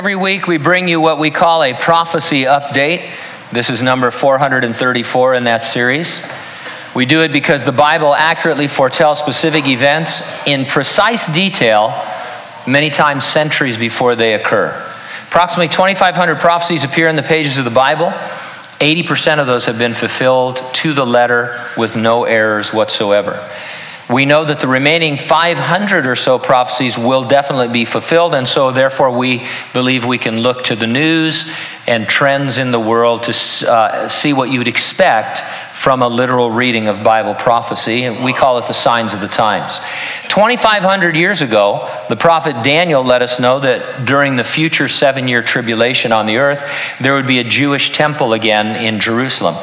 every week we bring you what we call a prophecy update. This is number 434 in that series. We do it because the Bible accurately foretells specific events in precise detail, many times centuries before they occur. Approximately 2,500 prophecies appear in the pages of the Bible. 80% of those have been fulfilled to the letter with no errors whatsoever. We know that the remaining 500 or so prophecies will definitely be fulfilled, and so therefore we believe we can look to the news and trends in the world to uh, see what you'd expect from a literal reading of Bible prophecy. We call it the signs of the times. 2,500 years ago, the prophet Daniel let us know that during the future seven year tribulation on the earth, there would be a Jewish temple again in Jerusalem.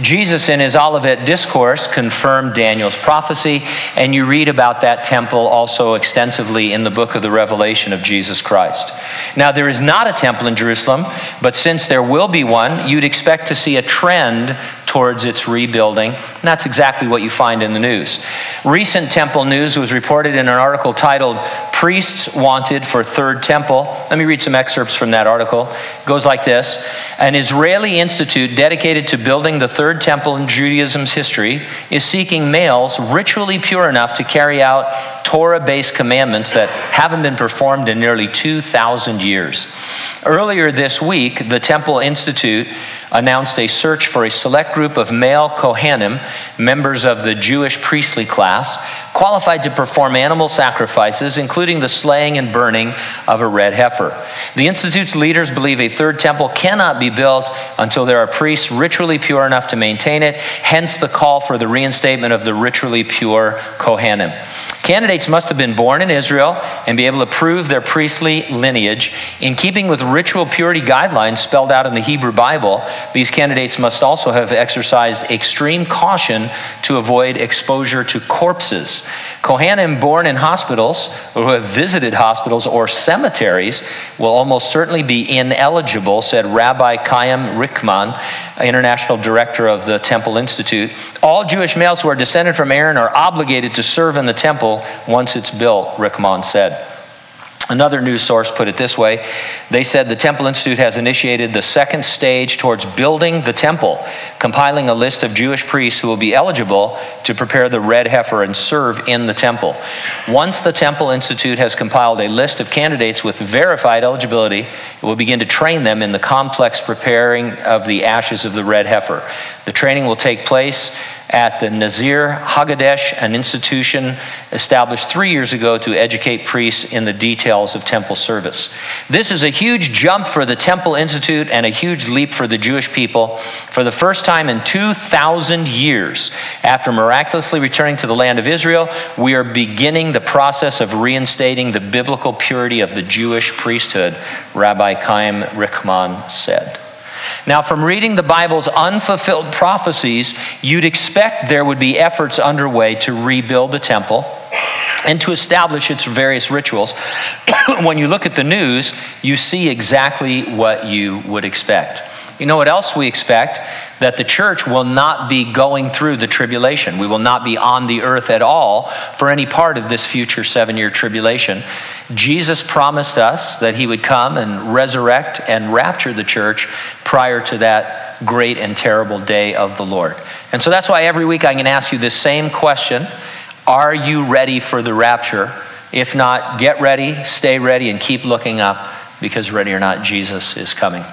Jesus, in his Olivet Discourse, confirmed Daniel's prophecy, and you read about that temple also extensively in the book of the Revelation of Jesus Christ. Now, there is not a temple in Jerusalem, but since there will be one, you'd expect to see a trend towards its rebuilding. And that's exactly what you find in the news. Recent temple news was reported in an article titled Priests Wanted for Third Temple. Let me read some excerpts from that article. It goes like this An Israeli institute dedicated to building the third temple in Judaism's history is seeking males ritually pure enough to carry out Torah based commandments that haven't been performed in nearly 2,000 years. Earlier this week, the Temple Institute announced a search for a select group of male Kohanim, members of the Jewish priestly class, qualified to perform animal sacrifices, including the slaying and burning of a red heifer. The Institute's leaders believe a third temple cannot be built until there are priests ritually pure enough to maintain it, hence the call for the reinstatement of the ritually pure Kohanim. Candidates must have been born in Israel and be able to prove their priestly lineage. In keeping with ritual purity guidelines spelled out in the Hebrew Bible, these candidates must also have exercised extreme caution to avoid exposure to corpses. Kohanim born in hospitals or who have visited hospitals or cemeteries will almost certainly be ineligible, said Rabbi Chaim Rickman, international director of the Temple Institute. All Jewish males who are descended from Aaron are obligated to serve in the temple once it's built, Rickman said. Another news source put it this way. They said the Temple Institute has initiated the second stage towards building the temple, compiling a list of Jewish priests who will be eligible to prepare the red heifer and serve in the temple. Once the Temple Institute has compiled a list of candidates with verified eligibility, it will begin to train them in the complex preparing of the ashes of the red heifer. The training will take place at the Nezer HaKodesh, an institution established three years ago to educate priests in the details of temple service. This is a huge jump for the Temple Institute and a huge leap for the Jewish people. For the first time in 2,000 years, after miraculously returning to the land of Israel, we are beginning the process of reinstating the biblical purity of the Jewish priesthood, Rabbi Chaim Rickman said. Now, from reading the Bible's unfulfilled prophecies, you'd expect there would be efforts underway to rebuild the temple and to establish its various rituals. when you look at the news, you see exactly what you would expect. You know what else we expect? That the church will not be going through the tribulation. We will not be on the earth at all for any part of this future seven year tribulation. Jesus promised us that he would come and resurrect and rapture the church prior to that great and terrible day of the Lord. And so that's why every week I can ask you this same question Are you ready for the rapture? If not, get ready, stay ready, and keep looking up because, ready or not, Jesus is coming.